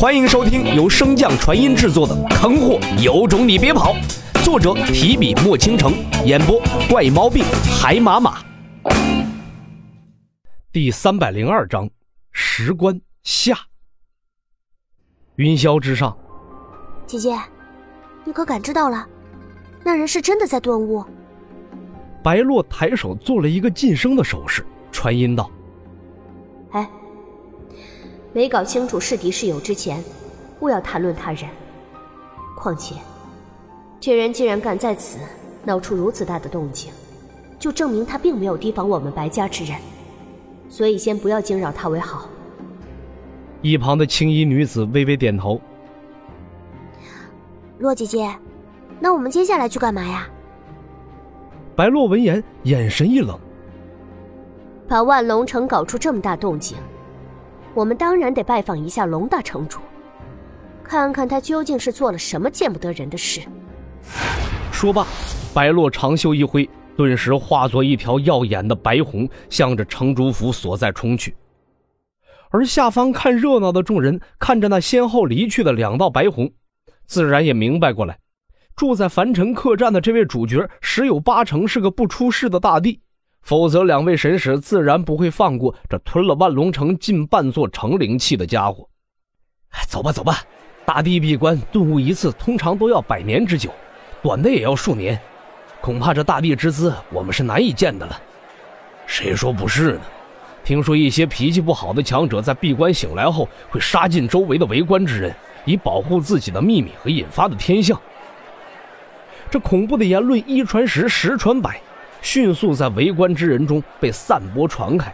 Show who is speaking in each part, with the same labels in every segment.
Speaker 1: 欢迎收听由升降传音制作的《坑货有种你别跑》，作者提笔墨倾城，演播怪猫病海马马。第三百零二章，石棺下。云霄之上，
Speaker 2: 姐姐，你可感知到了？那人是真的在顿悟。
Speaker 1: 白洛抬手做了一个噤声的手势，传音道：“
Speaker 3: 哎。”没搞清楚是敌是友之前，勿要谈论他人。况且，这人既然敢在此闹出如此大的动静，就证明他并没有提防我们白家之人，所以先不要惊扰他为好。
Speaker 1: 一旁的青衣女子微微点头。
Speaker 2: 洛姐姐，那我们接下来去干嘛呀？
Speaker 1: 白洛闻言，眼神一冷。
Speaker 3: 把万龙城搞出这么大动静。我们当然得拜访一下龙大城主，看看他究竟是做了什么见不得人的事。
Speaker 1: 说罢，白洛长袖一挥，顿时化作一条耀眼的白虹，向着城主府所在冲去。而下方看热闹的众人看着那先后离去的两道白虹，自然也明白过来，住在凡尘客栈的这位主角十有八成是个不出世的大帝。否则，两位神使自然不会放过这吞了万龙城近半座城灵气的家伙。走吧，走吧，大帝闭关顿悟一次，通常都要百年之久，短的也要数年。恐怕这大帝之姿，我们是难以见的了。谁说不是呢？听说一些脾气不好的强者在闭关醒来后，会杀尽周围的围观之人，以保护自己的秘密和引发的天象。这恐怖的言论一传十，十传百。迅速在围观之人中被散播传开，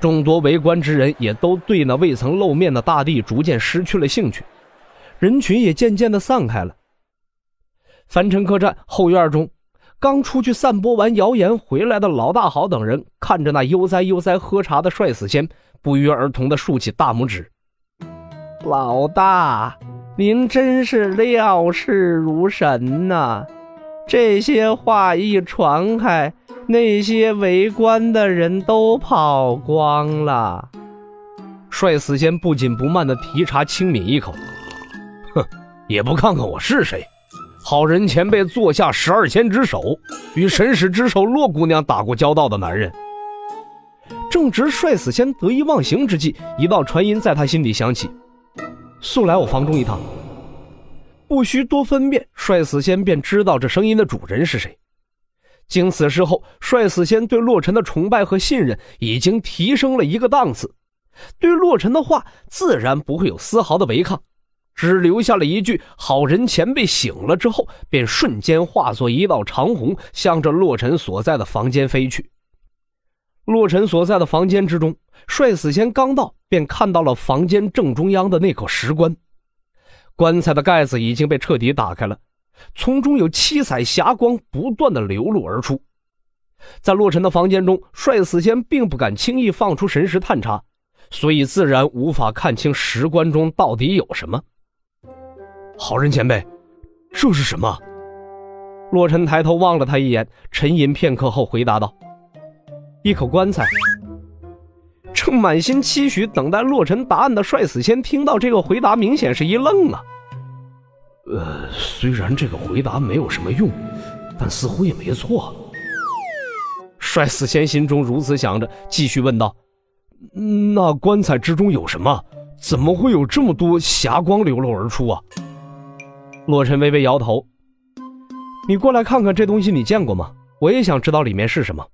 Speaker 1: 众多围观之人也都对那未曾露面的大帝逐渐失去了兴趣，人群也渐渐的散开了。凡尘客栈后院中，刚出去散播完谣言回来的老大好等人，看着那悠哉悠哉喝茶的帅死仙，不约而同的竖起大拇指：“老大，您真是料事如神呐！”这些话一传开，那些围观的人都跑光了。帅死仙不紧不慢地提茶轻抿一口，哼，也不看看我是谁。好人前辈坐下十二仙之首，与神使之首洛姑娘打过交道的男人。正值帅死仙得意忘形之际，一道传音在他心底响起：“速来我房中一趟。”不需多分辨，帅死仙便知道这声音的主人是谁。经此事后，帅死仙对洛尘的崇拜和信任已经提升了一个档次，对洛尘的话自然不会有丝毫的违抗，只留下了一句：“好人前辈醒了。”之后，便瞬间化作一道长虹，向着洛尘所在的房间飞去。洛尘所在的房间之中，帅死仙刚到，便看到了房间正中央的那口石棺。棺材的盖子已经被彻底打开了，从中有七彩霞光不断的流露而出。在洛尘的房间中，帅死仙并不敢轻易放出神识探查，所以自然无法看清石棺中到底有什么。好人前辈，这是什么？洛尘抬头望了他一眼，沉吟片刻后回答道：“一口棺材。”正满心期许等待洛尘答案的帅死仙听到这个回答，明显是一愣啊。呃，虽然这个回答没有什么用，但似乎也没错。帅死仙心中如此想着，继续问道：“那棺材之中有什么？怎么会有这么多霞光流露而出啊？”洛尘微微摇头：“你过来看看这东西，你见过吗？我也想知道里面是什么。”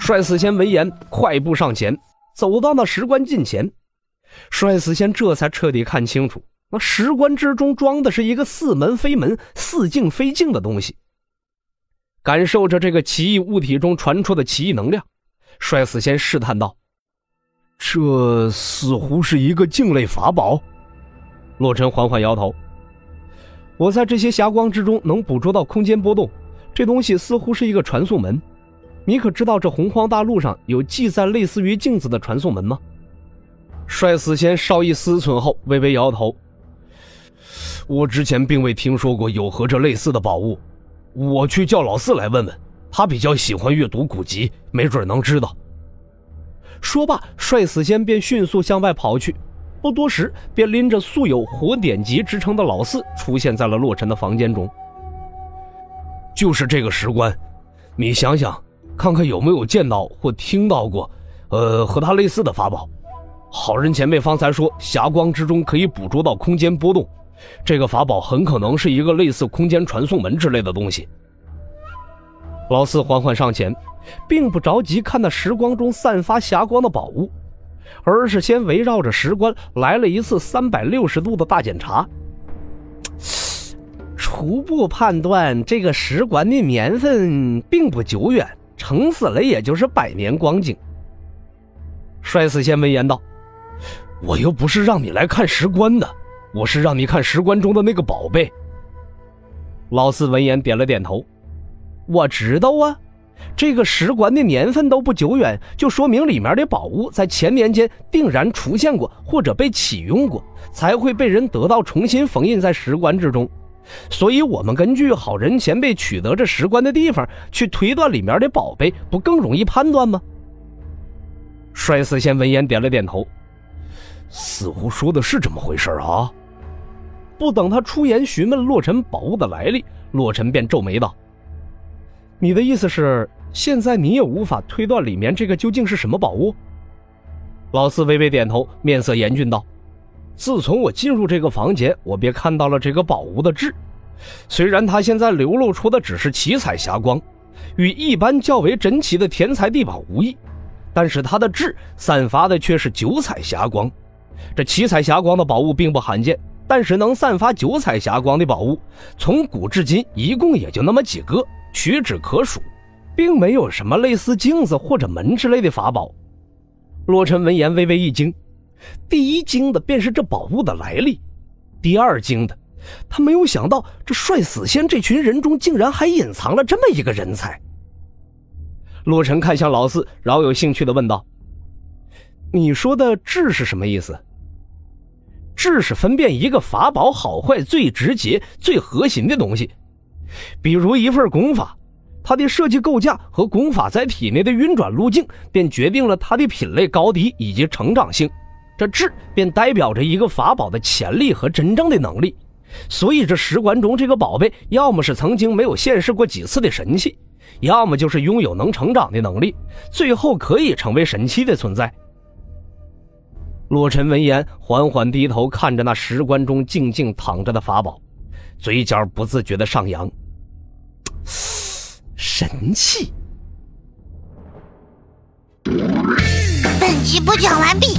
Speaker 1: 帅死仙闻言，快步上前，走到那石棺近前。帅死仙这才彻底看清楚，那石棺之中装的是一个似门非门、似镜非镜的东西。感受着这个奇异物体中传出的奇异能量，帅死仙试探道：“这似乎是一个境类法宝。”洛尘缓缓摇头：“我在这些霞光之中能捕捉到空间波动，这东西似乎是一个传送门。”你可知道这洪荒大陆上有记载类似于镜子的传送门吗？帅死仙稍一思忖后，微微摇头。我之前并未听说过有和这类似的宝物，我去叫老四来问问，他比较喜欢阅读古籍，没准能知道。说罢，帅死仙便迅速向外跑去。不多时便拎着素有活典籍之称的老四出现在了洛尘的房间中。就是这个石棺，你想想，看看有没有见到或听到过，呃，和它类似的法宝。好人前辈方才说，霞光之中可以捕捉到空间波动，这个法宝很可能是一个类似空间传送门之类的东西。老四缓缓上前，并不着急看那石光中散发霞光的宝物，而是先围绕着石棺来了一次三百六十度的大检查。初步判断，这个石棺的年份并不久远，撑死了也就是百年光景。帅死仙闻言道。我又不是让你来看石棺的，我是让你看石棺中的那个宝贝。老四闻言点了点头，我知道啊，这个石棺的年份都不久远，就说明里面的宝物在前年间定然出现过或者被启用过，才会被人得到重新封印在石棺之中。所以，我们根据好人前辈取得这石棺的地方去推断里面的宝贝，不更容易判断吗？帅四仙闻言点了点头。似乎说的是这么回事啊！不等他出言询问洛尘宝物的来历，洛尘便皱眉道：“你的意思是，现在你也无法推断里面这个究竟是什么宝物？”老四微微点头，面色严峻道：“自从我进入这个房间，我便看到了这个宝物的质。虽然它现在流露出的只是七彩霞光，与一般较为珍奇的天才地宝无异，但是它的质散发的却是九彩霞光。”这七彩霞光的宝物并不罕见，但是能散发九彩霞光的宝物，从古至今一共也就那么几个，屈指可数，并没有什么类似镜子或者门之类的法宝。洛尘闻言微微一惊，第一惊的便是这宝物的来历，第二惊的，他没有想到这帅死仙这群人中竟然还隐藏了这么一个人才。洛尘看向老四，饶有兴趣的问道：“你说的智是什么意思？”智是分辨一个法宝好坏最直接、最核心的东西，比如一份功法，它的设计构架和功法在体内的运转路径，便决定了它的品类高低以及成长性。这智便代表着一个法宝的潜力和真正的能力。所以，这石棺中这个宝贝，要么是曾经没有现世过几次的神器，要么就是拥有能成长的能力，最后可以成为神器的存在。洛尘闻言，缓缓低头看着那石棺中静静躺着的法宝，嘴角不自觉的上扬。神器。
Speaker 4: 本集播讲完毕，